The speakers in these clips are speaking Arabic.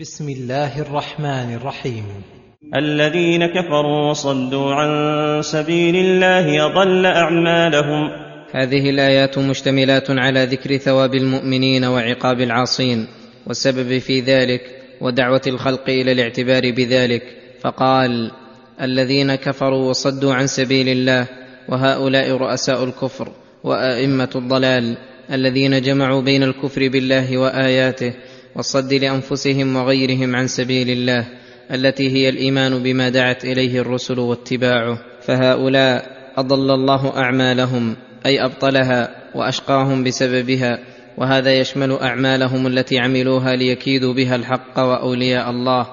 بسم الله الرحمن الرحيم. الذين كفروا وصدوا عن سبيل الله أضل أعمالهم. هذه الآيات مشتملات على ذكر ثواب المؤمنين وعقاب العاصين والسبب في ذلك ودعوة الخلق إلى الاعتبار بذلك. فقال الذين كفروا وصدوا عن سبيل الله وهؤلاء رؤساء الكفر وأئمة الضلال الذين جمعوا بين الكفر بالله وآياته والصد لأنفسهم وغيرهم عن سبيل الله التي هي الإيمان بما دعت إليه الرسل واتباعه. فهؤلاء أضل الله أعمالهم أي أبطلها وأشقاهم بسببها وهذا يشمل أعمالهم التي عملوها ليكيدوا بها الحق وأولياء الله.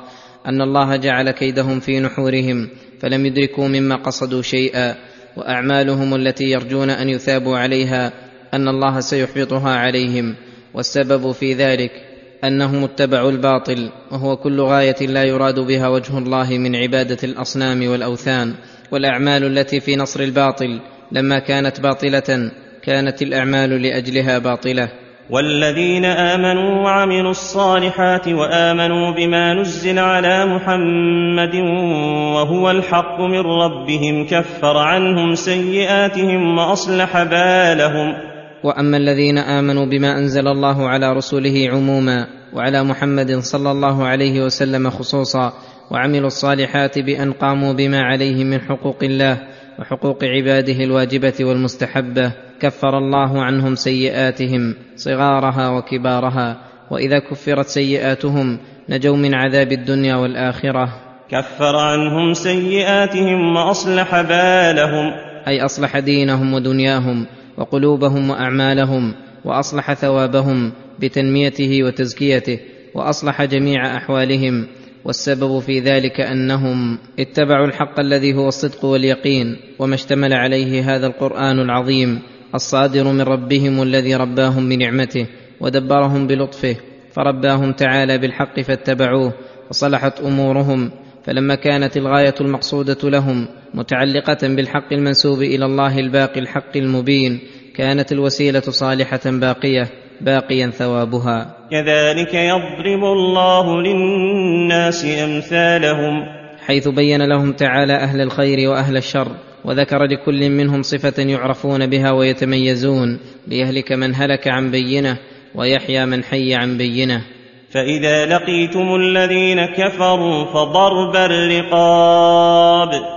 أن الله جعل كيدهم في نحورهم فلم يدركوا مما قصدوا شيئا. وأعمالهم التي يرجون أن يثابوا عليها أن الله سيحبطها عليهم. والسبب في ذلك أنهم اتبعوا الباطل وهو كل غاية لا يراد بها وجه الله من عبادة الأصنام والأوثان والأعمال التي في نصر الباطل لما كانت باطلة كانت الأعمال لأجلها باطلة. والذين آمنوا وعملوا الصالحات وآمنوا بما نزل على محمد وهو الحق من ربهم كفر عنهم سيئاتهم وأصلح بالهم. وأما الذين آمنوا بما أنزل الله على رسله عموما وعلى محمد صلى الله عليه وسلم خصوصا وعملوا الصالحات بأن قاموا بما عليه من حقوق الله وحقوق عباده الواجبة والمستحبة كفر الله عنهم سيئاتهم صغارها وكبارها وإذا كفرت سيئاتهم نجوا من عذاب الدنيا والآخرة. كفر عنهم سيئاتهم وأصلح بالهم. أي أصلح دينهم ودنياهم. وقلوبهم وأعمالهم وأصلح ثوابهم بتنميته وتزكيته وأصلح جميع أحوالهم والسبب في ذلك أنهم اتبعوا الحق الذي هو الصدق واليقين وما اشتمل عليه هذا القرآن العظيم الصادر من ربهم الذي رباهم بنعمته ودبرهم بلطفه فرباهم تعالى بالحق فاتبعوه وصلحت أمورهم فلما كانت الغاية المقصودة لهم متعلقة بالحق المنسوب إلى الله الباقي الحق المبين كانت الوسيلة صالحة باقية باقيا ثوابها. كذلك يضرب الله للناس أمثالهم. حيث بين لهم تعالى أهل الخير وأهل الشر وذكر لكل منهم صفة يعرفون بها ويتميزون ليهلك من هلك عن بينة ويحيى من حي عن بينة. فإذا لقيتم الذين كفروا فضرب الرقاب.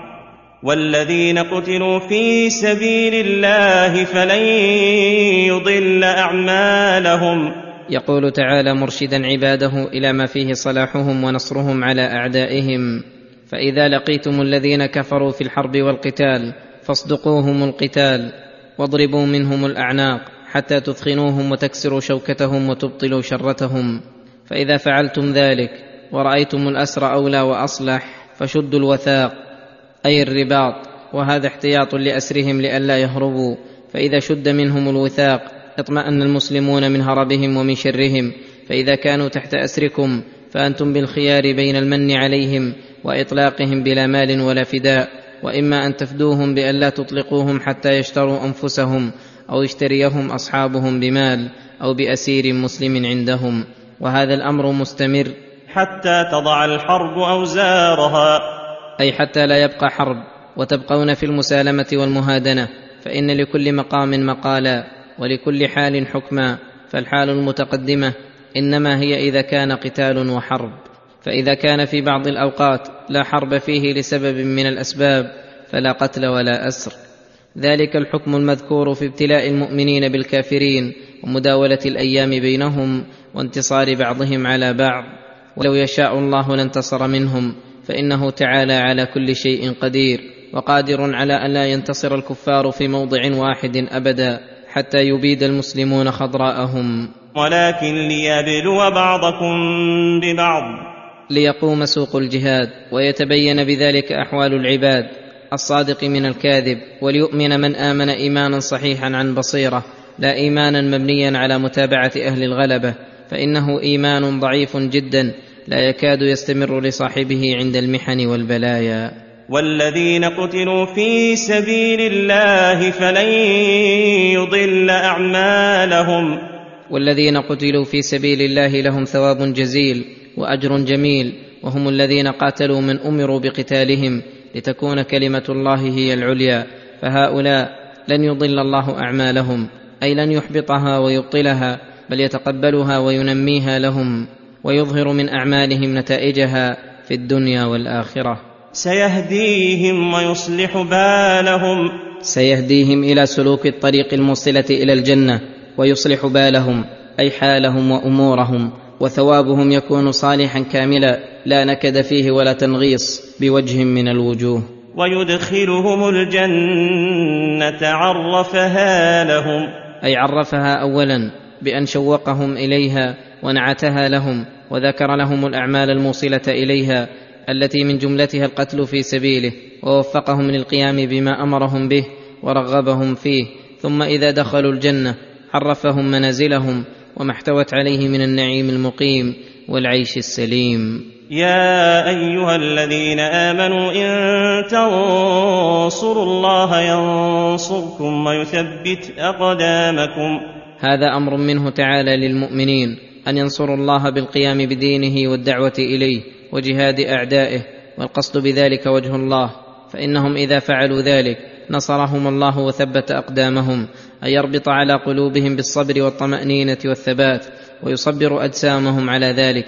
والذين قتلوا في سبيل الله فلن يضل أعمالهم. يقول تعالى مرشدا عباده إلى ما فيه صلاحهم ونصرهم على أعدائهم. فإذا لقيتم الذين كفروا في الحرب والقتال فاصدقوهم القتال واضربوا منهم الأعناق حتى تثخنوهم وتكسروا شوكتهم وتبطلوا شرتهم. فإذا فعلتم ذلك ورأيتم الأسر أولى وأصلح فشدوا الوثاق أي الرباط وهذا احتياط لأسرهم لئلا يهربوا. فإذا شد منهم الوثاق اطمأن المسلمون من هربهم ومن شرهم. فإذا كانوا تحت أسركم فأنتم بالخيار بين المن عليهم وإطلاقهم بلا مال ولا فداء. وإما أن تفدوهم بأن لا تطلقوهم حتى يشتروا أنفسهم أو يشتريهم أصحابهم بمال أو بأسير مسلم عندهم. وهذا الأمر مستمر. حتى تضع الحرب أوزارها. أي حتى لا يبقى حرب وتبقون في المسالمة والمهادنة فإن لكل مقام مقالا ولكل حال حكما فالحال المتقدمة إنما هي إذا كان قتال وحرب. فإذا كان في بعض الأوقات لا حرب فيه لسبب من الأسباب فلا قتل ولا أسر. ذلك الحكم المذكور في ابتلاء المؤمنين بالكافرين ومداولة الأيام بينهم وانتصار بعضهم على بعض. ولو يشاء الله لانتصر منهم فإنه تعالى على كل شيء قدير وقادر على أن لا ينتصر الكفار في موضع واحد أبدا حتى يبيد المسلمون خضراءهم. ولكن ليبلو بعضكم ببعض. ليقوم سوق الجهاد ويتبين بذلك أحوال العباد الصادق من الكاذب وليؤمن من آمن إيمانا صحيحا عن بصيرة لا إيمانا مبنيا على متابعة أهل الغلبة فإنه إيمان ضعيف جدا لا يكاد يستمر لصاحبه عند المحن والبلايا. والذين قتلوا في سبيل الله فلن يضل أعمالهم. والذين قتلوا في سبيل الله لهم ثواب جزيل وأجر جميل وهم الذين قاتلوا من أمروا بقتالهم لتكون كلمة الله هي العليا. فهؤلاء لن يضل الله أعمالهم أي لن يحبطها ويبطلها بل يتقبلها وينميها لهم. ويظهر من أعمالهم نتائجها في الدنيا والآخرة. سيهديهم ويصلح بالهم. سيهديهم إلى سلوك الطريق الموصلة إلى الجنة ويصلح بالهم أي حالهم وأمورهم وثوابهم يكون صالحا كاملا لا نكد فيه ولا تنغيص بوجه من الوجوه. ويدخلهم الجنة عرفها لهم. أي عرفها اولا بأن شوقهم إليها ونعتها لهم وذكر لهم الأعمال الموصلة إليها التي من جملتها القتل في سبيله ووفقهم للقيام بما أمرهم به ورغبهم فيه ثم إذا دخلوا الجنة عرفهم منازلهم وما احتوت عليه من النعيم المقيم والعيش السليم. يا أيها الذين آمنوا إن تنصروا الله ينصركم ويثبت أقدامكم. هذا أمر منه تعالى للمؤمنين أن ينصروا الله بالقيام بدينه والدعوة إليه وجهاد أعدائه والقصد بذلك وجه الله. فإنهم إذا فعلوا ذلك نصرهم الله وثبت أقدامهم أن يربط على قلوبهم بالصبر والطمأنينة والثبات ويصبر أجسامهم على ذلك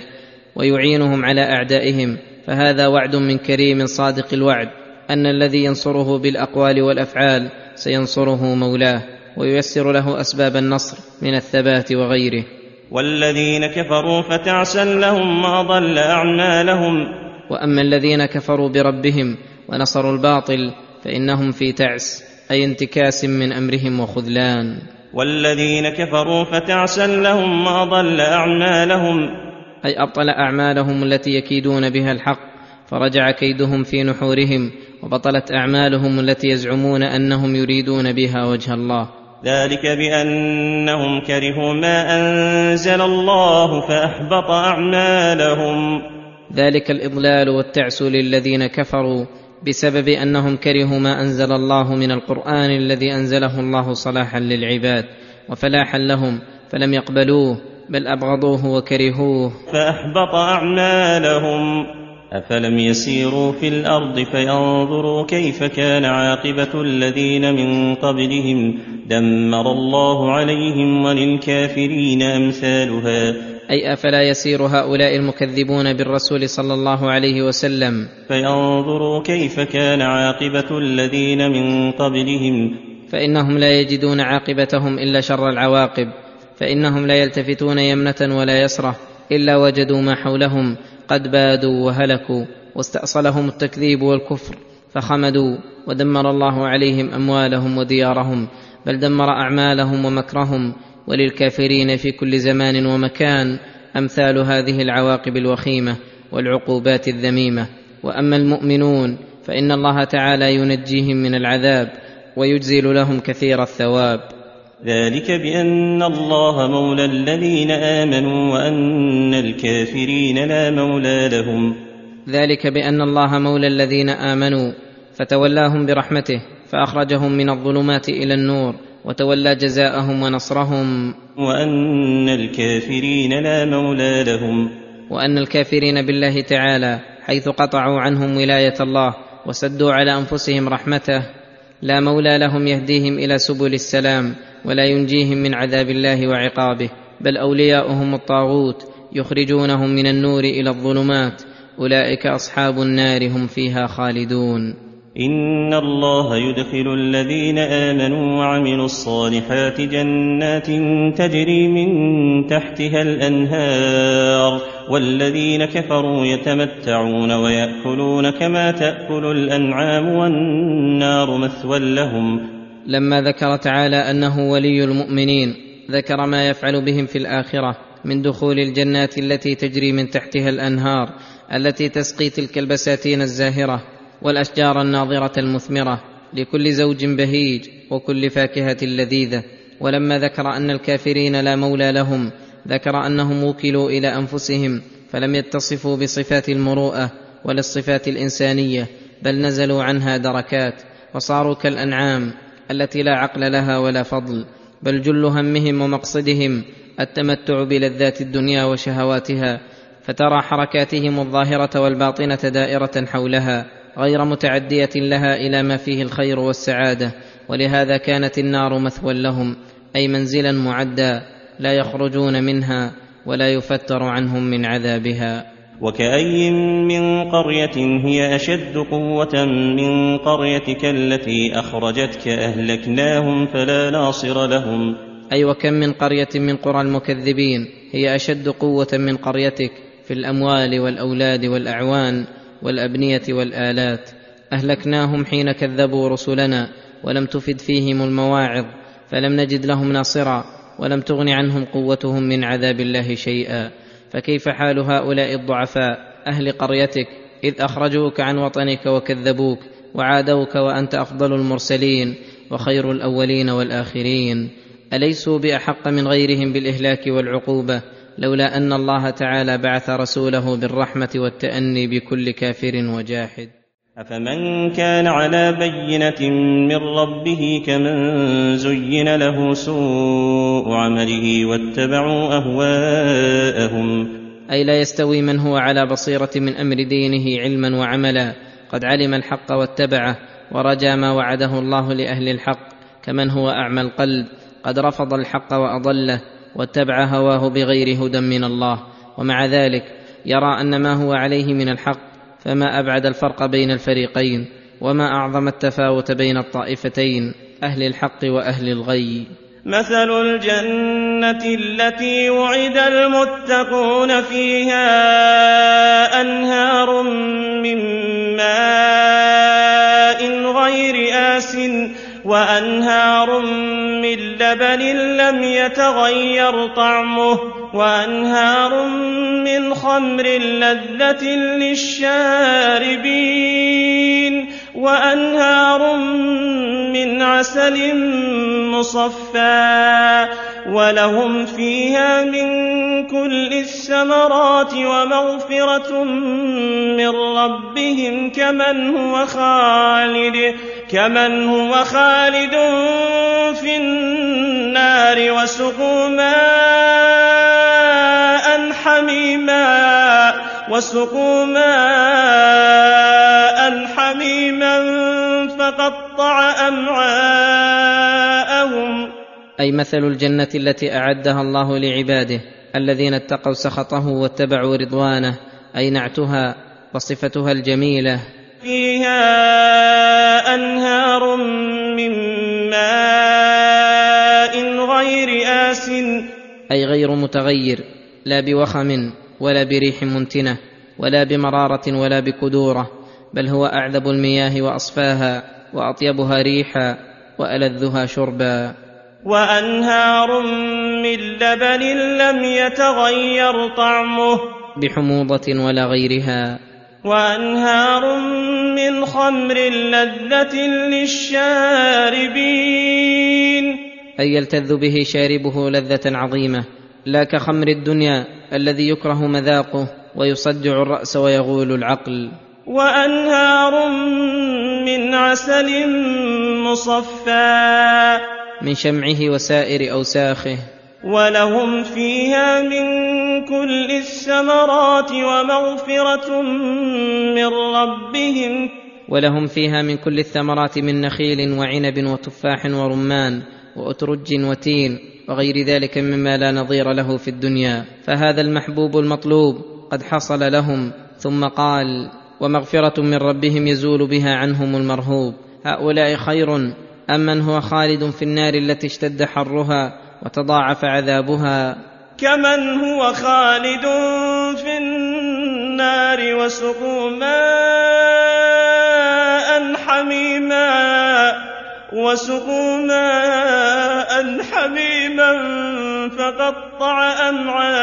ويعينهم على أعدائهم. فهذا وعد من كريم صادق الوعد أن الذي ينصره بالأقوال والأفعال سينصره مولاه وييسر له أسباب النصر من الثبات وغيره. والذين كفروا فتعسا لهم واضل أعمالهم. وأما الذين كفروا بربهم ونصروا الباطل فإنهم في تعس أي انتكاس من أمرهم وخذلان. والذين كفروا فتعسا لهم واضل أعمالهم. أي أبطل أعمالهم التي يكيدون بها الحق فرجع كيدهم في نحورهم وبطلت أعمالهم التي يزعمون أنهم يريدون بها وجه الله. ذلك بأنهم كرهوا ما أنزل الله فأحبط أعمالهم. ذلك الإضلال والتعس للذين كفروا بسبب أنهم كرهوا ما أنزل الله من القرآن الذي أنزله الله صلاحا للعباد وفلاحا لهم فلم يقبلوه بل أبغضوه وكرهوه. فأحبط أعمالهم. افلم يسيروا في الأرض فينظروا كيف كان عاقبه الذين من قبلهم دمر الله عليهم وللكافرين امثالها أي أفلا يسير هؤلاء المكذبون بالرسول صلى الله عليه وسلم؟ فينظروا كيف كان عاقبه الذين من قبلهم فإنهم لا يجدون عاقبتهم إلا شر العواقب فإنهم لا يلتفتون يمنة ولا يسرة. إلا وجدوا ما حولهم قد بادوا وهلكوا واستأصلهم التكذيب والكفر فخمدوا ودمر الله عليهم أموالهم وديارهم بل دمر أعمالهم ومكرهم وللكافرين في كل زمان ومكان أمثال هذه العواقب الوخيمة والعقوبات الذميمة وأما المؤمنون فإن الله تعالى ينجيهم من العذاب ويجزل لهم كثير الثواب ذلك بأن الله مولى الذين آمنوا وأن الكافرين لا مولى لهم. ذلك بأن الله مولى الذين آمنوا فتولاهم برحمته فأخرجهم من الظلمات إلى النور وتولى جزاءهم ونصرهم. وأن الكافرين لا مولى لهم. وأن الكافرين بالله تعالى حيث قطعوا عنهم ولاية الله وسدوا على أنفسهم رحمته. لا مولى لهم يهديهم إلى سبل السلام ولا ينجيهم من عذاب الله وعقابه بل أولياؤهم الطاغوت يخرجونهم من النور إلى الظلمات أولئك أصحاب النار هم فيها خالدون. إن الله يدخل الذين آمنوا وعملوا الصالحات جنات تجري من تحتها الأنهار والذين كفروا يتمتعون ويأكلون كما تأكل الأنعام والنار مثوى لهم لما ذكر تعالى أنه ولي المؤمنين ذكر ما يفعل بهم في الآخرة من دخول الجنات التي تجري من تحتها الأنهار التي تسقي تلك البساتين الزاهرة والأشجار الناضره المثمرة لكل زوج بهيج وكل فاكهة لذيذة. ولما ذكر أن الكافرين لا مولى لهم ذكر أنهم وكلوا إلى أنفسهم فلم يتصفوا بصفات المروءة ولا الصفات الإنسانية بل نزلوا عنها دركات وصاروا كالأنعام التي لا عقل لها ولا فضل بل جل همهم ومقصدهم التمتع بلذات الدنيا وشهواتها فترى حركاتهم الظاهرة والباطنة دائرة حولها غير متعدية لها إلى ما فيه الخير والسعادة ولهذا كانت النار مثوى لهم أي منزلا معدا لا يخرجون منها ولا يفتر عنهم من عذابها. وكأي من قرية هي أشد قوة من قريتك التي أخرجتك أهلكناهم فلا ناصر لهم. أي وكم من قرية من قرى المكذبين هي أشد قوة من قريتك في الأموال والأولاد والأعوان والأبنية والآلات. أهلكناهم حين كذبوا رسلنا ولم تفد فيهم المواعظ فلم نجد لهم ناصرا ولم تغن عنهم قوتهم من عذاب الله شيئا. فكيف حال هؤلاء الضعفاء؟ أهل قريتك إذ أخرجوك عن وطنك وكذبوك وعادوك وأنت أفضل المرسلين وخير الأولين والآخرين. أليسوا بأحق من غيرهم بالإهلاك والعقوبة؟ لولا أن الله تعالى بعث رسوله بالرحمة والتأني بكل كافر وجاحد. أفمن كان على بينة من ربه كمن زين له سوء عمله واتبعوا أهواءهم أي لا يستوي من هو على بصيرة من أمر دينه علما وعملا قد علم الحق واتبعه ورجا ما وعده الله لأهل الحق كمن هو أعمى القلب قد رفض الحق وأضله واتبع هواه بغير هدى من الله. ومع ذلك يرى أن ما هو عليه من الحق فما أبعد الفرق بين الفريقين وما أعظم التفاوت بين الطائفتين أهل الحق وأهل الغي. مثل الجنة التي وعد المتقون فيها أنهار من ماء غير آسٍ وأنهار من لبن لم يتغير طعمه وأنهار من خمر لذة للشاربين. وأنهار من عسل مصفى ولهم فيها من كل الثمرات ومغفرة من ربهم كمن هو خالد كمن هو خالد في النار وسقوا ماء حميما. وسقوا ماء حميما فقطع أمعاءهم. أي مثل الجنة التي أعدها الله لعباده الذين اتقوا سخطه واتبعوا رضوانه أي نعتها وصفتها الجميلة. فيها أنهار من ماء غير آسٍ أي غير متغير لا بوخم. ولا بريح منتنة ولا بمرارة ولا بكدورة بل هو أعذب المياه وأصفاها وأطيبها ريحا وألذها شربا. وأنهار من لبن لم يتغير طعمه. بحموضة ولا غيرها. وأنهار من خمر لذة للشاربين. أي يلتذ به شاربه لذة عظيمة. لا كخمر الدنيا الذي يكره مذاقه ويصدع الرأس ويغول العقل. وأنهار من عسل مصفى. من شمعه وسائر أوساخه. ولهم فيها من كل الثمرات ومغفرة من ربهم. ولهم فيها من كل الثمرات من نخيل وعنب وتفاح ورمان وأترج وتين. وغير ذلك مما لا نظير له في الدنيا. فهذا المحبوب المطلوب قد حصل لهم ثم قال ومغفرة من ربهم يزول بها عنهم المرهوب. هؤلاء خير أم من هو خالد في النار التي اشتد حرها وتضاعف عذابها؟ كمن هو خالد في النار وسقوا ماء حميما وسقوا ماء حميما فقطع أمعاءهم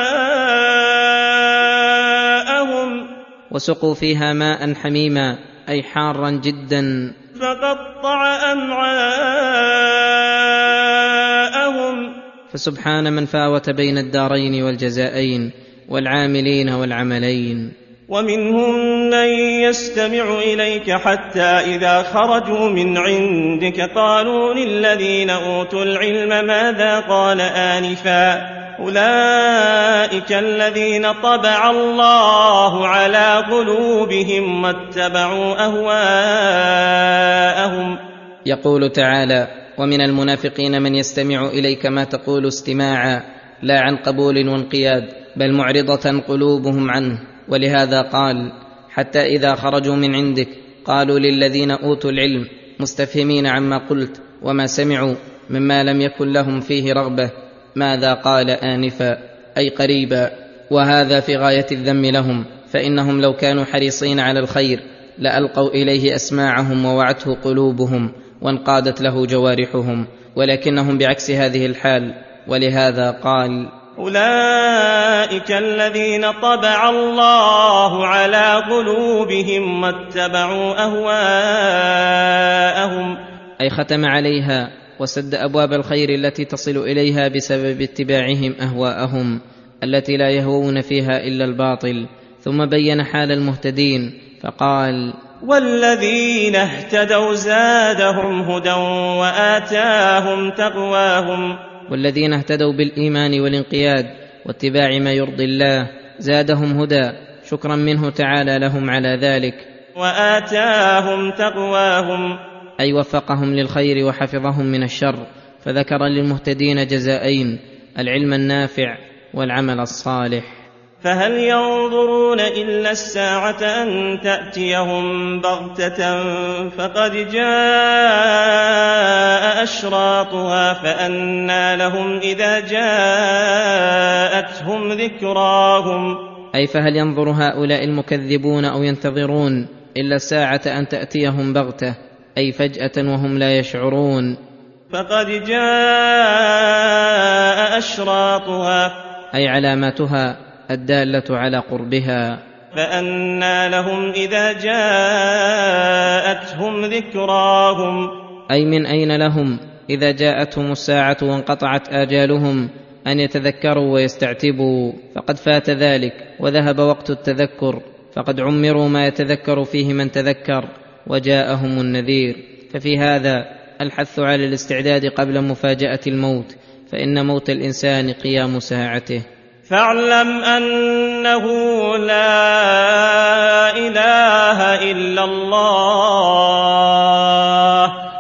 وسقوا فيها ماء حميما أي حارا جدا. فقطع أمعاءهم فسبحان من فاوت بين الدارين والجزائين والعاملين والعملين. ومنهم من يستمع إليك حتى إذا خرجوا من عندك قالوا للذين أوتوا العلم ماذا قال آنفا أولئك الذين طبع الله على قلوبهم واتبعوا أهواءهم. يقول تعالى ومن المنافقين من يستمع إليك ما تقول استماعا لا عن قبول وانقياد بل معرضة قلوبهم عنه. ولهذا قال حتى إذا خرجوا من عندك قالوا للذين أوتوا العلم مستفهمين عما قلت وما سمعوا مما لم يكن لهم فيه رغبة ماذا قال آنفا أي قريبا؟ وهذا في غاية الذم لهم فإنهم لو كانوا حريصين على الخير لألقوا إليه أسماعهم ووعته قلوبهم وانقادت له جوارحهم ولكنهم بعكس هذه الحال ولهذا قال أولئك الذين طبع الله على قلوبهم واتبعوا أهواءهم. أي ختم عليها وسد أبواب الخير التي تصل إليها بسبب اتباعهم أهواءهم التي لا يهوون فيها إلا الباطل. ثم بين حال المهتدين فقال والذين اهتدوا زادهم هدى وآتاهم تقواهم. والذين اهتدوا بالإيمان والانقياد واتباع ما يرضي الله زادهم هدى شكرا منه تعالى لهم على ذلك. وآتاهم تقواهم. أي وفقهم للخير وحفظهم من الشر. فذكر للمهتدين جزاءين العلم النافع والعمل الصالح. فهل ينظرون إلا الساعة أن تأتيهم بغتة فقد جاء أشراطها فأنى لهم إذا جاءتهم ذكراهم. أي فهل ينظر هؤلاء المكذبون أو ينتظرون إلا الساعة أن تأتيهم بغتة؟ أي فجأة وهم لا يشعرون. فقد جاء أشراطها. أي علاماتها الدالة على قربها. فانى لهم إذا جاءتهم ذكراهم. أي من أين لهم؟ إذا جاءتهم الساعة وانقطعت آجالهم أن يتذكروا ويستعتبوا. فقد فات ذلك وذهب وقت التذكر. فقد عمروا ما يتذكر فيه من تذكر وجاءهم النذير. ففي هذا الحث على الاستعداد قبل مفاجأة الموت فإن موت الإنسان قيام ساعته. فاعلم أنه لا إله إلا الله.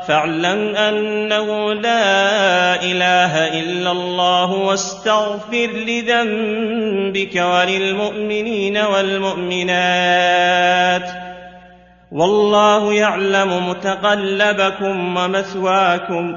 فاعلم أنه لا إله إلا الله واستغفر لذنبك وللمؤمنين والمؤمنات. والله يعلم متقلبكم ومثواكم.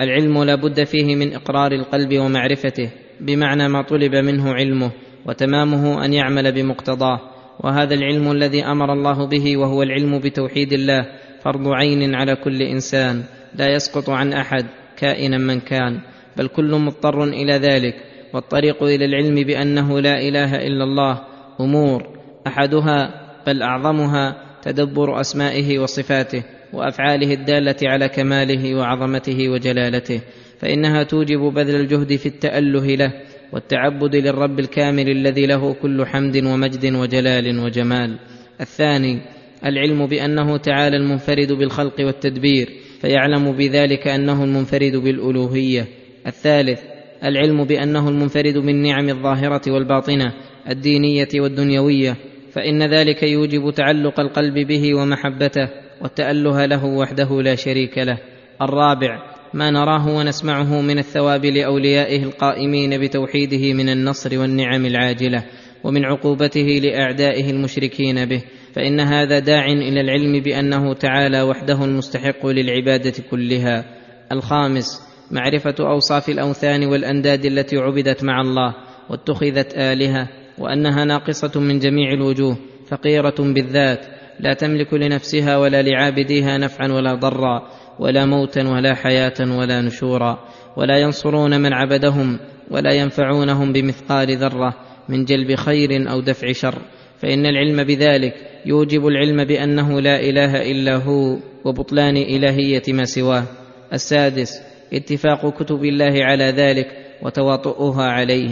العلم لا بد فيه من إقرار القلب ومعرفته. بمعنى ما طلب منه علمه وتمامه أن يعمل بمقتضاه. وهذا العلم الذي أمر الله به وهو العلم بتوحيد الله فرض عين على كل إنسان لا يسقط عن أحد كائنا من كان. بل كل مضطر إلى ذلك والطريق إلى العلم بأنه لا إله إلا الله أمور أحدها بل أعظمها تدبر أسمائه وصفاته وأفعاله الدالة على كماله وعظمته وجلالته. فإنها توجب بذل الجهد في التأله له والتعبد للرب الكامل الذي له كل حمد ومجد وجلال وجمال. الثاني العلم بأنه تعالى المنفرد بالخلق والتدبير فيعلم بذلك أنه المنفرد بالألوهية. الثالث العلم بأنه المنفرد بالنعم الظاهرة والباطنة الدينية والدنيوية فإن ذلك يوجب تعلق القلب به ومحبته والتأله له وحده لا شريك له. الرابع ما نراه ونسمعه من الثواب لأوليائه القائمين بتوحيده من النصر والنعم العاجلة ومن عقوبته لأعدائه المشركين به فإن هذا داع إلى العلم بأنه تعالى وحده المستحق للعبادة كلها. الخامس معرفة أوصاف الأوثان والأنداد التي عبدت مع الله واتخذت آلهة وأنها ناقصة من جميع الوجوه فقيرة بالذات لا تملك لنفسها ولا لعابديها نفعا ولا ضرا. ولا موتا ولا حياة ولا نشورا ولا ينصرون من عبدهم ولا ينفعونهم بمثقال ذرة من جلب خير أو دفع شر. فإن العلم بذلك يوجب العلم بأنه لا إله إلا هو وبطلان إلهية ما سواه. السادس اتفاق كتب الله على ذلك وتواطؤها عليه.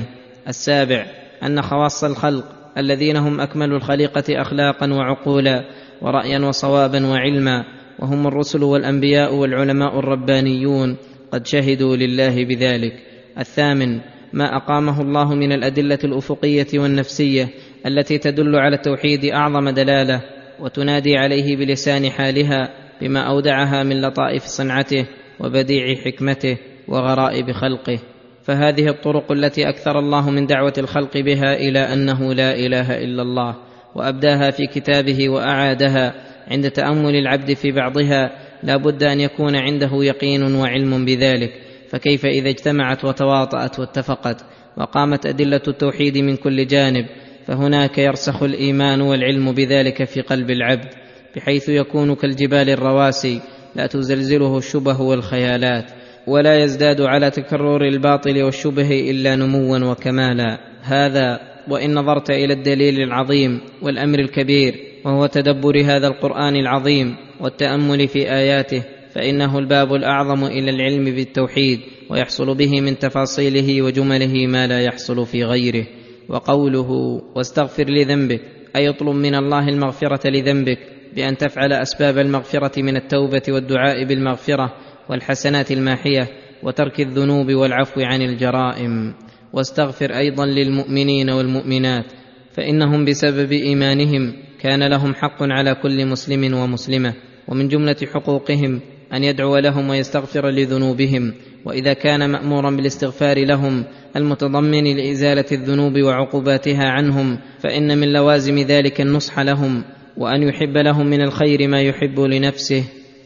السابع أن خواص الخلق الذين هم أكمل الخليقة اخلاقا وعقولا ورايا وصوابا وعلما وهم الرسل والأنبياء والعلماء الربانيون قد شهدوا لله بذلك. الثامن ما أقامه الله من الأدلة الأفقية والنفسية التي تدل على التوحيد أعظم دلالة وتنادي عليه بلسان حالها بما أودعها من لطائف صنعته وبديع حكمته وغرائب خلقه. فهذه الطرق التي أكثر الله من دعوة الخلق بها إلى أنه لا إله إلا الله وأبداها في كتابه وأعادها عند تأمل العبد في بعضها لا بد أن يكون عنده يقين وعلم بذلك فكيف إذا اجتمعت وتواطأت واتفقت وقامت أدلة التوحيد من كل جانب فهناك يرسخ الإيمان والعلم بذلك في قلب العبد بحيث يكون كالجبال الرواسي لا تزلزله الشبه والخيالات ولا يزداد على تكرر الباطل والشبه إلا نموا وكمالا. هذا وإن نظرت إلى الدليل العظيم والأمر الكبير وهو تدبر هذا القرآن العظيم والتأمل في آياته فإنه الباب الأعظم إلى العلم بالتوحيد ويحصل به من تفاصيله وجمله ما لا يحصل في غيره. وقوله واستغفر لذنبك أي اطلب من الله المغفرة لذنبك بأن تفعل أسباب المغفرة من التوبة والدعاء بالمغفرة والحسنات الماحية وترك الذنوب والعفو عن الجرائم. واستغفر أيضا للمؤمنين والمؤمنات فإنهم بسبب إيمانهم كان لهم حق على كل مسلم ومسلمة ومن جملة حقوقهم أن يدعو لهم ويستغفر لذنوبهم. وإذا كان مأمورا بالاستغفار لهم المتضمن لإزالة الذنوب وعقوباتها عنهم فإن من لوازم ذلك النصح لهم وأن يحب لهم من الخير ما يحب لنفسه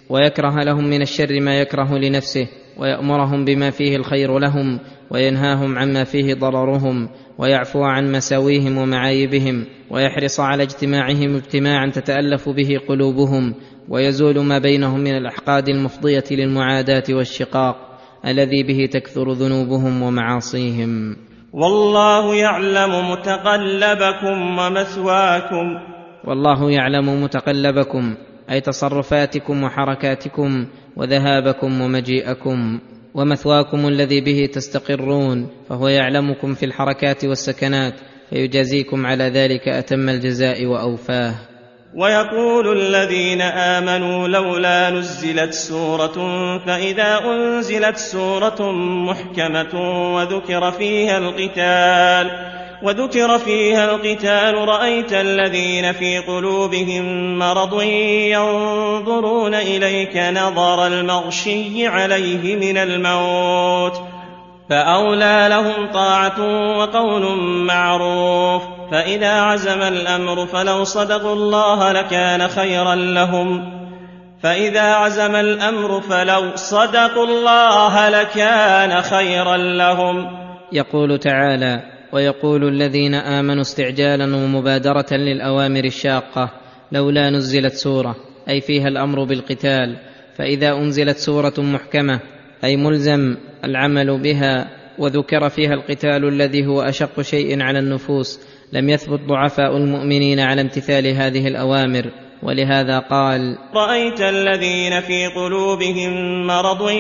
ويكره لهم من الشر ما يكره لنفسه ويأمرهم بما فيه الخير لهم وينهاهم عما فيه ضررهم ويعفو عن مساويهم ومعايبهم ويحرص على اجتماعهم اجتماعا تتألف به قلوبهم ويزول ما بينهم من الأحقاد المفضية للمعاداة والشقاق الذي به تكثر ذنوبهم ومعاصيهم. والله يعلم متقلبكم ومثواكم. والله يعلم متقلبكم أي تصرفاتكم وحركاتكم وذهابكم ومجيئكم. ومثواكم الذي به تستقرون فهو يعلمكم في الحركات والسكنات فيجازيكم على ذلك أتم الجزاء وأوفاه. ويقول الذين آمنوا لولا نزلت سورة فإذا أنزلت سورة محكمة وذكر فيها القتال وذكر فيها القتال رأيت الذين في قلوبهم مرض ينظرون إليك نظر المغشي عليه من الموت فأولى لهم طاعة وقول معروف فإذا عزم الأمر فلو صدقوا الله لكان خيرا لهم فإذا عزم الأمر فلو صدقوا الله لكان خيرا لهم يقول تعالى ويقول الذين آمنوا استعجالا ومبادرة للأوامر الشاقة لولا نزلت سورة أي فيها الأمر بالقتال فإذا أنزلت سورة محكمة أي ملزم العمل بها وذكر فيها القتال الذي هو أشق شيء على النفوس لم يثبت ضعفاء المؤمنين على امتثال هذه الأوامر. ولهذا قال رأيت الذين في قلوبهم مرض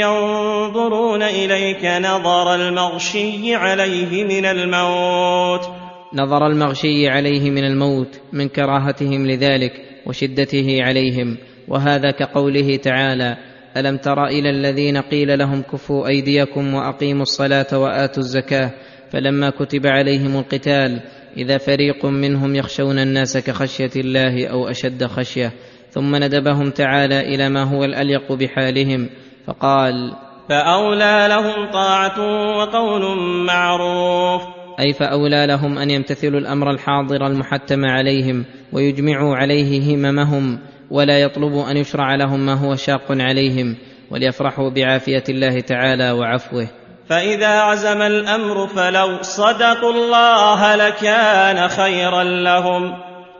ينظرون إليك نظر المغشي عليه من الموت. نظر المغشي عليه من الموت من كراهتهم لذلك وشدته عليهم. وهذا كقوله تعالى ألم تر إلى الذين قيل لهم كفوا أيديكم وأقيموا الصلاة وآتوا الزكاة؟ فلما كتب عليهم القتال إذا فريق منهم يخشون الناس كخشية الله أو أشد خشية ثم ندبهم تعالى إلى ما هو الأليق بحالهم فقال فأولى لهم طاعة وقول معروف. أي فأولى لهم أن يمتثلوا الأمر الحاضر المحتم عليهم ويجمعوا عليه هممهم ولا يطلبوا أن يشرع لهم ما هو شاق عليهم وليفرحوا بعافية الله تعالى وعفوه. فإذا عزم الأمر فلو صدقوا الله لكان خيرا لهم.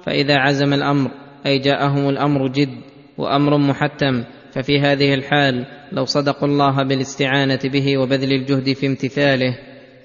فإذا عزم الأمر أي جاءهم الأمر جد وأمر محتم ففي هذه الحال لو صدقوا الله بالاستعانة به وبذل الجهد في امتثاله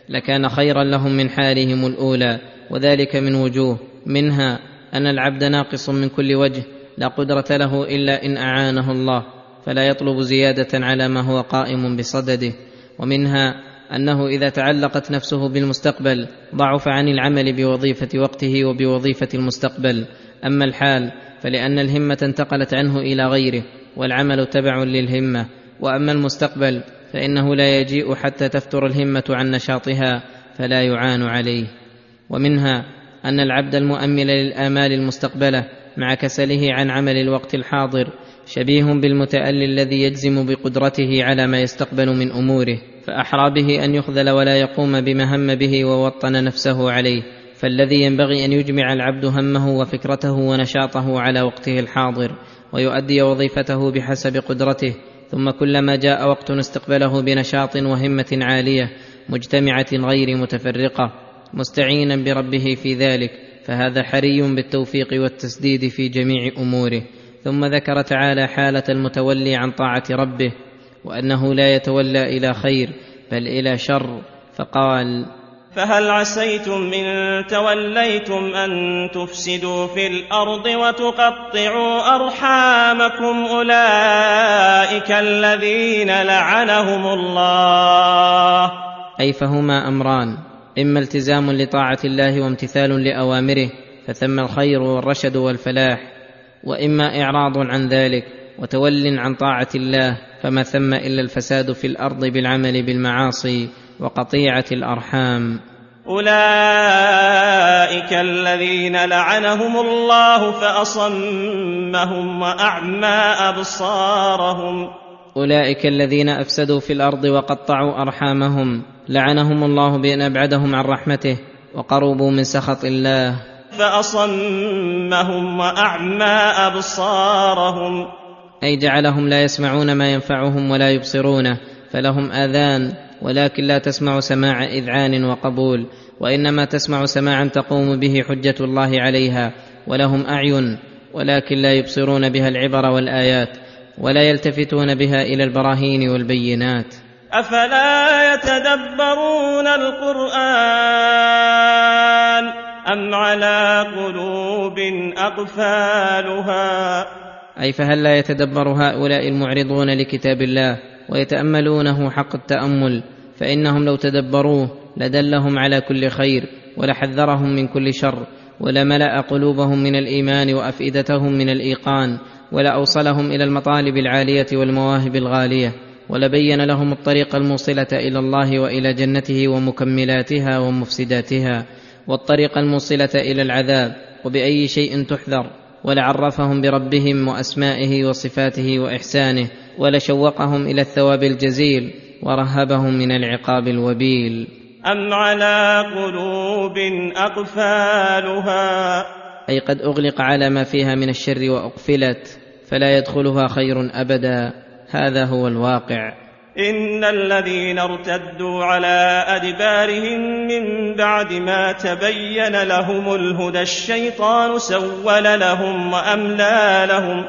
لكان خيرا لهم من حالهم الأولى وذلك من وجوه منها أن العبد ناقص من كل وجه لا قدرة له إلا إن أعانه الله فلا يطلب زيادة على ما هو قائم بصدده. ومنها أنه إذا تعلقت نفسه بالمستقبل ضعف عن العمل بوظيفة وقته وبوظيفة المستقبل. أما الحال فلأن الهمة انتقلت عنه إلى غيره والعمل تبع للهمة. وأما المستقبل فإنه لا يجيء حتى تفتر الهمة عن نشاطها فلا يعان عليه. ومنها أن العبد المؤمل للآمال المستقبلة مع كسله عن عمل الوقت الحاضر شبيه بالمتألي الذي يجزم بقدرته على ما يستقبل من أموره فأحرى به أن يخذل ولا يقوم بما هم به ووطن نفسه عليه فالذي ينبغي أن يجمع العبد همه وفكرته ونشاطه على وقته الحاضر ويؤدي وظيفته بحسب قدرته ثم كلما جاء وقت استقبله بنشاط وهمة عالية مجتمعة غير متفرقة مستعينا بربه في ذلك فهذا حري بالتوفيق والتسديد في جميع أموره. ثم ذكر تعالى حالة المتولي عن طاعة ربه وأنه لا يتولى إلى خير بل إلى شر فقال فهل عسيتم إن توليتم أن تفسدوا في الأرض وتقطعوا أرحامكم أولئك الذين لعنهم الله؟ أي فهما أمران إما التزام لطاعة الله وامتثال لأوامره فثم الخير والرشد والفلاح. وإما إعراض عن ذلك وتول عن طاعة الله فما ثم إلا الفساد في الأرض بالعمل بالمعاصي وقطيعة الأرحام. أولئك الذين لعنهم الله فأصمهم وأعمى أبصارهم. أولئك الذين أفسدوا في الأرض وقطعوا أرحامهم لعنهم الله بأن أبعدهم عن رحمته وقربوا من سخط الله. فأصمهم وأعمى أبصارهم. أي جعلهم لا يسمعون ما ينفعهم ولا يبصرونه فلهم آذان ولكن لا تسمع سماع إذعان وقبول وإنما تسمع سماعا تقوم به حجة الله عليها ولهم أعين ولكن لا يبصرون بها العبر والآيات ولا يلتفتون بها إلى البراهين والبينات. أفلا يتدبرون القرآن؟ ام على قلوب اقفالها أي فهل لا يتدبر هؤلاء المعرضون لكتاب الله ويتأملونه حق التأمل؟ فإنهم لو تدبروه لدلهم على كل خير ولحذرهم من كل شر ولملا قلوبهم من الإيمان وأفئدتهم من الإيقان ولاوصلهم إلى المطالب العالية والمواهب الغالية ولبين لهم الطريق الموصلة إلى الله وإلى جنته ومكملاتها ومفسداتها والطريق الموصلة إلى العذاب وبأي شيء تحذر. ولعرفهم بربهم وأسمائه وصفاته وإحسانه ولشوقهم إلى الثواب الجزيل ورهبهم من العقاب الوبيل. أم على قلوب أقفالها؟ أي قد أغلق على ما فيها من الشر وأقفلت فلا يدخلها خير أبدا. هذا هو الواقع. ان الذين ارتدوا على ادبارهم من بعد ما تبين لهم الهدى الشيطان سول لهم واملى لهم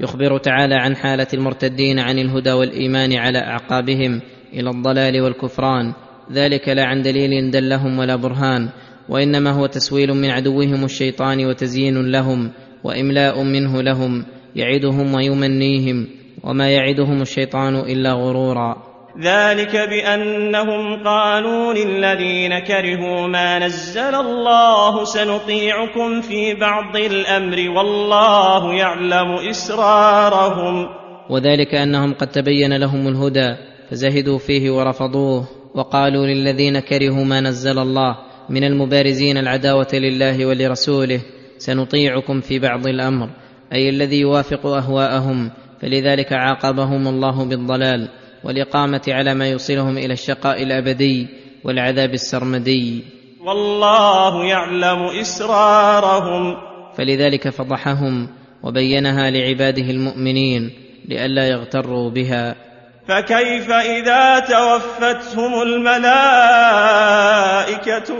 يخبر تعالى عن حاله المرتدين عن الهدى والايمان على اعقابهم إلى الضلال والكفران ذلك لا عن دليل دلهم ولا برهان وانما هو تسويل من عدوهم الشيطان وتزيين لهم واملاء منه لهم يعدهم ويمنيهم وما يعدهم الشيطان إلا غرورا. ذلك بأنهم قالوا للذين كرهوا ما نزل الله سنطيعكم في بعض الأمر والله يعلم إسرارهم. وذلك أنهم قد تبين لهم الهدى فزهدوا فيه ورفضوه وقالوا للذين كرهوا ما نزل الله من المبارزين العداوة لله ولرسوله سنطيعكم في بعض الأمر أي الذي يوافق أهواءهم فلذلك عاقبهم الله بالضلال والإقامة على ما يوصلهم إلى الشقاء الأبدي والعذاب السرمدي. والله يعلم إسرارهم. فلذلك فضحهم وبينها لعباده المؤمنين لئلا يغتروا بها. فكيف إذا توفتهم الملائكة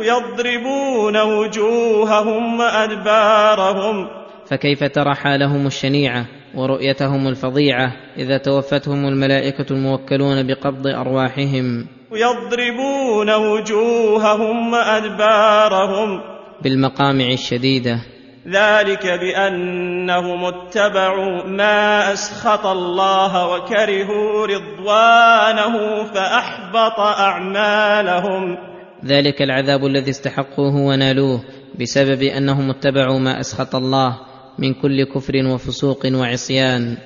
يضربون وجوههم وأدبارهم؟ فكيف ترى حالهم الشنيعة ورؤيتهم الفظيعة إذا توفتهم الملائكة الموكلون بقبض أرواحهم. يضربون وجوههم وأدبارهم بالمقامع الشديدة. ذلك بأنهم اتبعوا ما أسخط الله وكرهوا رضوانه فأحبط أعمالهم. ذلك العذاب الذي استحقوه ونالوه بسبب أنهم اتبعوا ما أسخط الله من كل كفر وفسوق وعصيان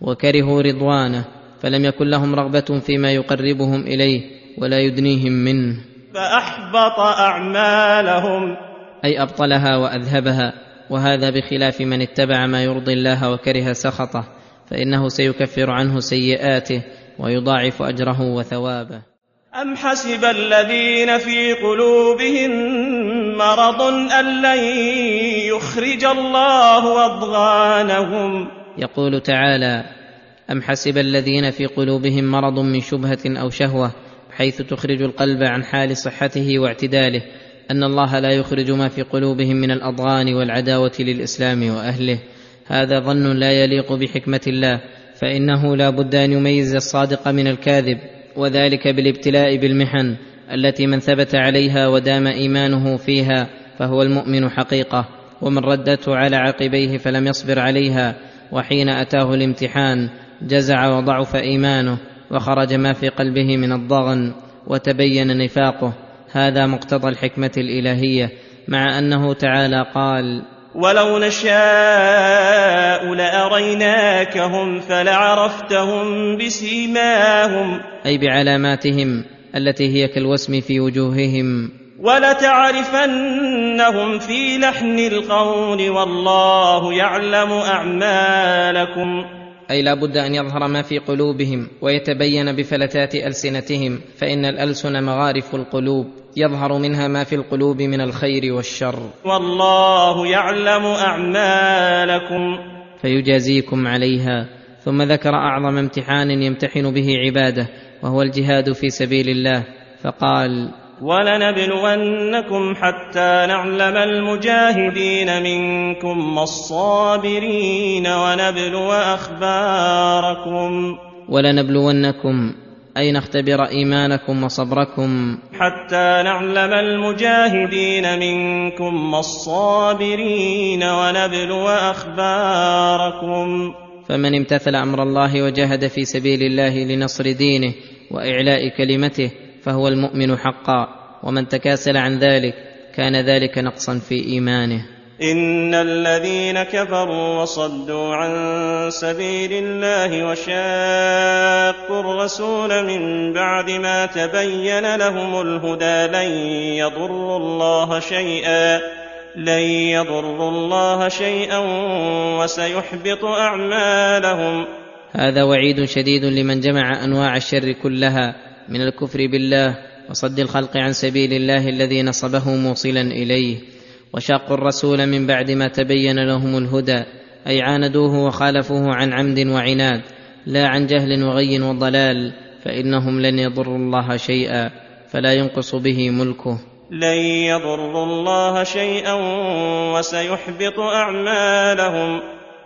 وكرهوا رضوانه فلم يكن لهم رغبة فيما يقربهم إليه ولا يدنيهم منه. فأحبط أعمالهم. أي أبطلها وأذهبها وهذا بخلاف من اتبع ما يرضي الله وكره سخطه فإنه سيكفر عنه سيئاته ويضاعف أجره وثوابه. أم حسب الذين في قلوبهم مرض أن لن يخرج الله أضغانهم. يقول تعالى أم حسب الذين في قلوبهم مرض من شبهة أو شهوة حيث تخرج القلب عن حال صحته واعتداله أن الله لا يخرج ما في قلوبهم من الأضغان والعداوة للإسلام وأهله. هذا ظن لا يليق بحكمة الله فإنه لا بد أن يميز الصادق من الكاذب وذلك بالابتلاء بالمحن التي من ثبت عليها ودام إيمانه فيها فهو المؤمن حقيقة ومن ردته على عقبيه فلم يصبر عليها وحين أتاه الامتحان جزع وضعف إيمانه وخرج ما في قلبه من الضغن وتبين نفاقه. هذا مقتضى الحكمة الإلهية مع أنه تعالى قال ولو نشاء لأريناكهم فلعرفتهم بسيماهم أي بعلاماتهم التي هي كالوسم في وجوههم. ولتعرفنهم في لحن القول والله يعلم أعمالكم. أي لا بد أن يظهر ما في قلوبهم ويتبين بفلتات ألسنتهم فإن الألسن مغارف القلوب يظهر منها ما في القلوب من الخير والشر. والله يعلم أعمالكم. فيجازيكم عليها ثم ذكر أعظم امتحان يمتحن به عباده وهو الجهاد في سبيل الله فقال ولنبلونكم حتى نعلم المجاهدين منكم والصابرين ونبلو اخباركم. ولنبلونكم اي نختبر ايمانكم وصبركم. حتى نعلم المجاهدين منكم والصابرين ونبلو اخباركم. فمن امتثل أمر الله وجاهد في سبيل الله لنصر دينه وإعلاء كلمته فهو المؤمن حقا ومن تكاسل عن ذلك كان ذلك نقصا في إيمانه. إن الذين كفروا وصدوا عن سبيل الله وشاقوا الرسول من بعد ما تبين لهم الهدى لن يضروا الله شيئا. لن يضروا الله شيئا وسيحبط أعمالهم. هذا وعيد شديد لمن جمع أنواع الشر كلها من الكفر بالله وصد الخلق عن سبيل الله الذي نصبه موصلا إليه. وشاقوا الرسول من بعد ما تبين لهم الهدى أي عاندوه وخالفوه عن عمد وعناد لا عن جهل وغي وضلال فإنهم لن يضروا الله شيئا فلا ينقص به ملكه. لن يضروا الله شيئا وسيحبط أعمالهم.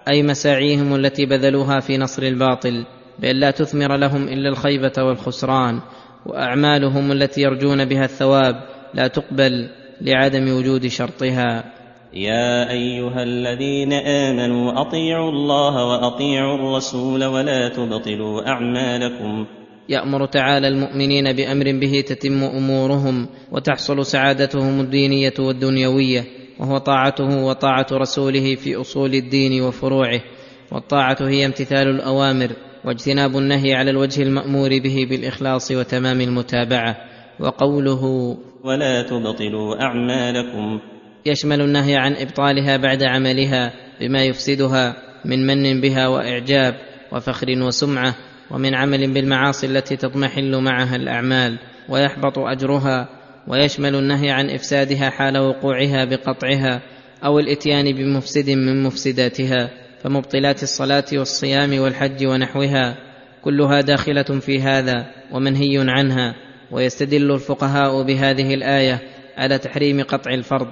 أي مساعيهم التي بذلوها في نصر الباطل بأن لا تثمر لهم إلا الخيبة والخسران وأعمالهم التي يرجون بها الثواب لا تقبل لعدم وجود شرطها. يا أيها الذين آمنوا أطيعوا الله وأطيعوا الرسول ولا تبطلوا أعمالكم. يأمر تعالى المؤمنين بأمر به تتم أمورهم وتحصل سعادتهم الدينية والدنيوية وهو طاعته وطاعة رسوله في أصول الدين وفروعه والطاعة هي امتثال الأوامر واجتناب النهي على الوجه المأمور به بالإخلاص وتمام المتابعة وقوله ولا تبطلوا أعمالكم. يشمل النهي عن إبطالها بعد عملها بما يفسدها من من بها وإعجاب وفخر وسمعة ومن عمل بالمعاصي التي تضمحل معها الأعمال ويحبط أجرها ويشمل النهي عن إفسادها حال وقوعها بقطعها أو الإتيان بمفسد من مفسداتها فمبطلات الصلاة والصيام والحج ونحوها كلها داخلة في هذا ومنهي عنها ويستدل الفقهاء بهذه الآية على تحريم قطع الفرض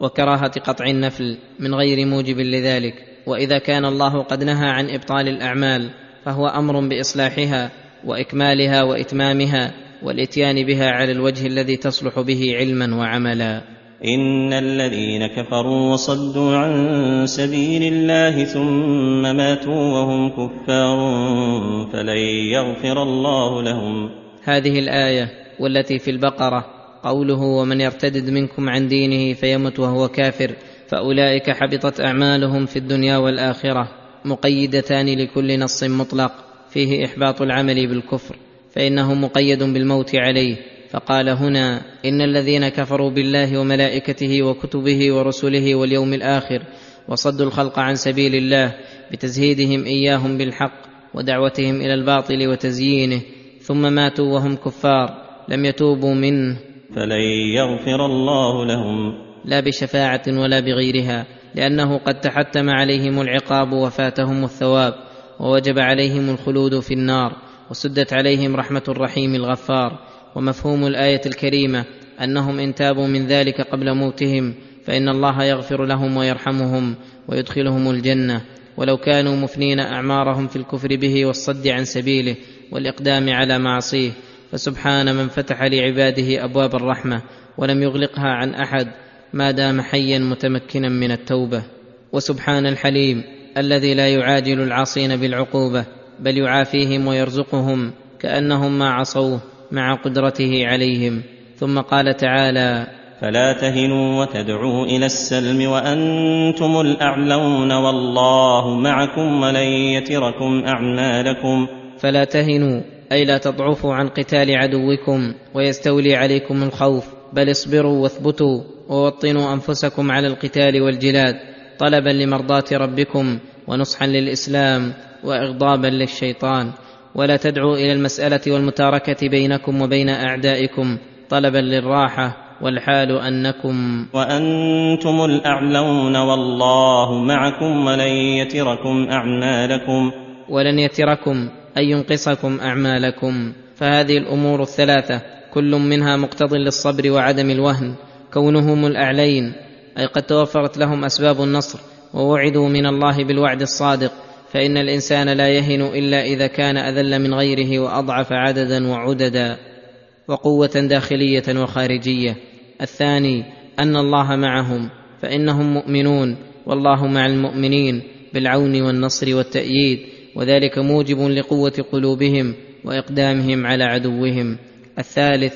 وكراهة قطع النفل من غير موجب لذلك وإذا كان الله قد نهى عن إبطال الأعمال فهو أمر بإصلاحها وإكمالها وإتمامها والإتيان بها على الوجه الذي تصلح به علما وعملا. إن الذين كفروا وصدوا عن سبيل الله ثم ماتوا وهم كفار فلن يغفر الله لهم. هذه الآية والتي في البقرة قوله ومن يرتدد منكم عن دينه فيمت وهو كافر فأولئك حبطت أعمالهم في الدنيا والآخرة. مقيدتان لكل نص مطلق فيه إحباط العمل بالكفر فإنه مقيد بالموت عليه. فقال هنا إن الذين كفروا بالله وملائكته وكتبه ورسله واليوم الآخر وصدوا الخلق عن سبيل الله بتزهيدهم إياهم بالحق ودعوتهم إلى الباطل وتزيينه ثم ماتوا وهم كفار لم يتوبوا منه. فلن يغفر الله لهم. لا بشفاعة ولا بغيرها. لأنه قد تحتم عليهم العقاب وفاتهم الثواب ووجب عليهم الخلود في النار وسدت عليهم رحمة الرحيم الغفار ومفهوم الآية الكريمة أنهم إن تابوا من ذلك قبل موتهم فإن الله يغفر لهم ويرحمهم ويدخلهم الجنة. ولو كانوا مفنين أعمارهم في الكفر به والصد عن سبيله والإقدام على معصيه فسبحان من فتح لعباده أبواب الرحمة ولم يغلقها عن أحد. ما دام حيا متمكنا من التوبة وسبحان الحليم الذي لا يعاجل العاصين بالعقوبة بل يعافيهم ويرزقهم كأنهم ما عصوه مع قدرته عليهم. ثم قال تعالى فلا تهنوا وتدعوا إلى السلم وأنتم الأعلون والله معكم ولن يتركم أعمالكم. فلا تهنوا أي لا تضعفوا عن قتال عدوكم ويستولي عليكم الخوف بل اصبروا واثبتوا ووطنوا أنفسكم على القتال والجلاد طلبا لمرضاة ربكم ونصحا للإسلام واغضابا للشيطان. ولا تدعوا إلى المسألة والمتاركة بينكم وبين أعدائكم طلبا للراحة والحال أنكم. وأنتم الأعلون والله معكم ولن يتركم أعمالكم. ولن يتركم اي ينقصكم أعمالكم. فهذه الأمور الثلاثة كل منها مقتض للصبر وعدم الوهن. كونهم الأعلين أي قد توفرت لهم أسباب النصر ووعدوا من الله بالوعد الصادق فإن الإنسان لا يهن إلا إذا كان أذل من غيره وأضعف عددا وعددا. وقوة داخلية وخارجية. الثاني أن الله معهم فإنهم مؤمنون والله مع المؤمنين بالعون والنصر والتأييد وذلك موجب لقوة قلوبهم وإقدامهم على عدوهم. الثالث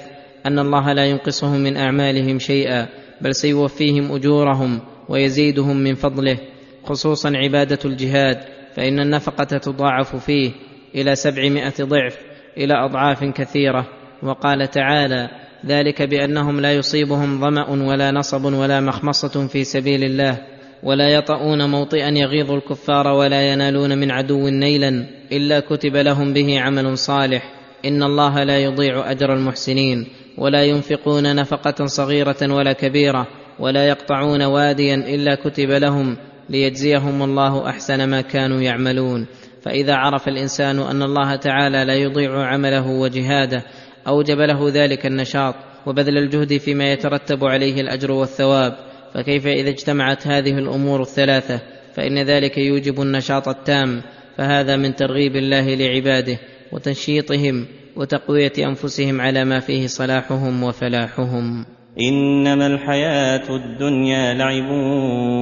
أن الله لا ينقصهم من أعمالهم شيئا بل سيوفيهم أجورهم ويزيدهم من فضله. خصوصا عبادة الجهاد فإن النفقة تضاعف فيه إلى سبعمائة ضعف إلى أضعاف كثيرة. وقال تعالى ذلك بأنهم لا يصيبهم ظمأ ولا نصب ولا مخمصة في سبيل الله ولا يطؤون موطئا يغيظ الكفار ولا ينالون من عدو نيلا إلا كتب لهم به عمل صالح. إن الله لا يضيع أجر المحسنين. ولا ينفقون نفقة صغيرة ولا كبيرة ولا يقطعون واديا إلا كتب لهم ليجزيهم الله أحسن ما كانوا يعملون. فإذا عرف الإنسان أن الله تعالى لا يضيع عمله وجهاده أوجب له ذلك النشاط وبذل الجهد فيما يترتب عليه الأجر والثواب. فكيف إذا اجتمعت هذه الأمور الثلاثة؟ فإن ذلك يوجب النشاط التام. فهذا من ترغيب الله لعباده وتنشيطهم وتقوية أنفسهم على ما فيه صلاحهم وفلاحهم. إنما الحياة الدنيا لعب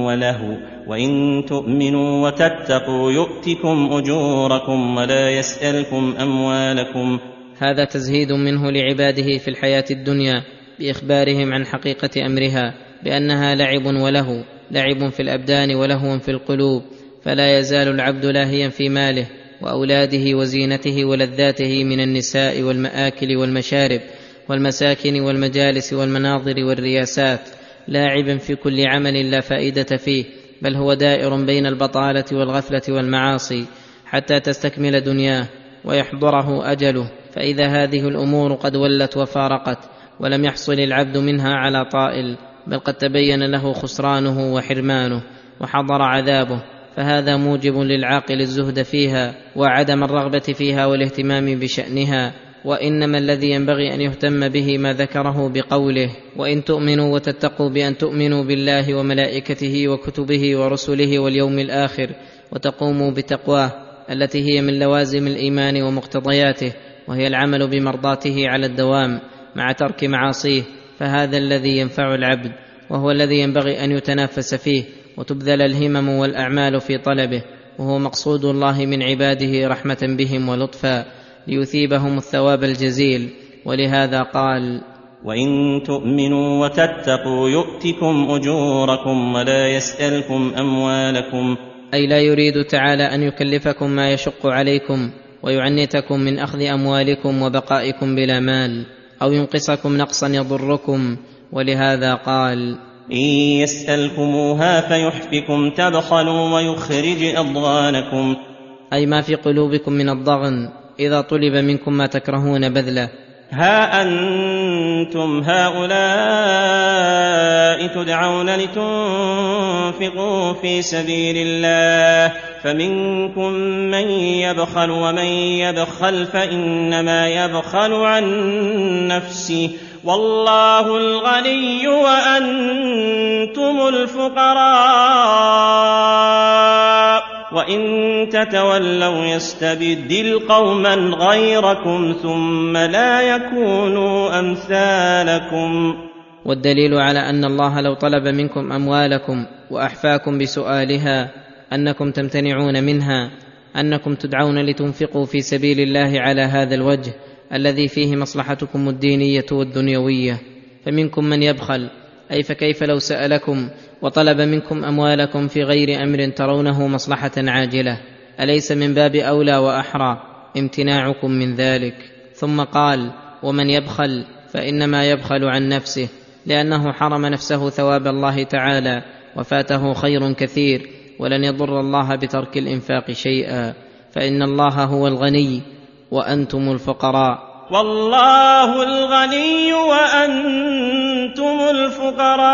وله وإن تؤمنوا وتتقوا يؤتكم أجوركم ولا يسألكم أموالكم. هذا تزهيد منه لعباده في الحياة الدنيا بإخبارهم عن حقيقة أمرها بأنها لعب وله لعب في الأبدان ولهو في القلوب فلا يزال العبد لاهيا في ماله. وأولاده وزينته ولذاته من النساء والمآكل والمشارب والمساكن والمجالس والمناظر والرياسات. لاعبا في كل عمل لا فائدة فيه بل هو دائر بين البطالة والغفلة والمعاصي حتى تستكمل دنياه ويحضره أجله. فإذا هذه الأمور قد ولت وفارقت ولم يحصل العبد منها على طائل بل قد تبين له خسرانه وحرمانه وحضر عذابه. فهذا موجب للعاقل الزهد فيها وعدم الرغبة فيها والاهتمام بشأنها وإنما الذي ينبغي أن يهتم به ما ذكره بقوله وإن تؤمنوا وتتقوا بأن تؤمنوا بالله وملائكته وكتبه ورسله واليوم الآخر وتقوموا بتقواه التي هي من لوازم الإيمان ومقتضياته وهي العمل بمرضاته على الدوام مع ترك معاصيه فهذا الذي ينفع العبد وهو الذي ينبغي أن يتنافس فيه وتبذل الهمم والأعمال في طلبه وهو مقصود الله من عباده رحمة بهم ولطفا ليثيبهم الثواب الجزيل. ولهذا قال وإن تؤمنوا وتتقوا يؤتكم أجوركم ولا يسألكم أموالكم. أي لا يريد تعالى أن يكلفكم ما يشق عليكم ويعنتكم من أخذ أموالكم وبقائكم بلا مال أو ينقصكم نقصا يضركم. ولهذا قال إن يسألكموها فيحفكم تبخلوا ويخرج أضغانكم. أي ما في قلوبكم من الضغن إذا طلب منكم ما تكرهون بذله. ها أنتم هؤلاء تدعون لتنفقوا في سبيل الله. فمنكم من يبخل ومن يبخل فإنما يبخل عن نفسه. والله الغني وأنتم الفقراء. وإن تتولوا يستبدل قوما غيركم ثم لا يكونوا أمثالكم. والدليل على أن الله لو طلب منكم أموالكم وأحفاكم بسؤالها أنكم تمتنعون منها أنكم تدعون لتنفقوا في سبيل الله على هذا الوجه الذي فيه مصلحتكم الدينية والدنيوية. فمنكم من يبخل. أي فكيف لو سألكم وطلب منكم أموالكم في غير أمر ترونه مصلحة عاجلة؟ أليس من باب أولى وأحرى امتناعكم من ذلك؟ ثم قال ومن يبخل فإنما يبخل عن نفسه لأنه حرم نفسه ثواب الله تعالى وفاته خير كثير ولن يضر الله بترك الإنفاق شيئا. فإن الله هو الغني وأنتم الفقراء. والله الغني وأنتم الفقراء.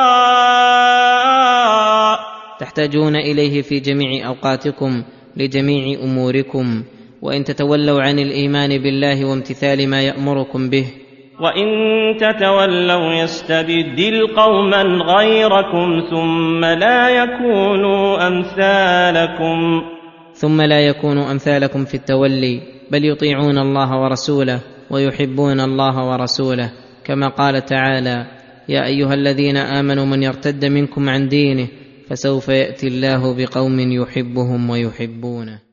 تحتاجون إليه في جميع أوقاتكم لجميع أموركم. وإن تتولوا عن الإيمان بالله وامتثال ما يأمركم به. وإن تتولوا يستبدل قوما غيركم ثم لا يكونوا أمثالكم. ثم لا يكونوا أمثالكم في التولي. بل يطيعون الله ورسوله ويحبون الله ورسوله كما قال تعالى يا أيها الذين آمنوا من يرتد منكم عن دينه فسوف يأتي الله بقوم يحبهم ويحبونه.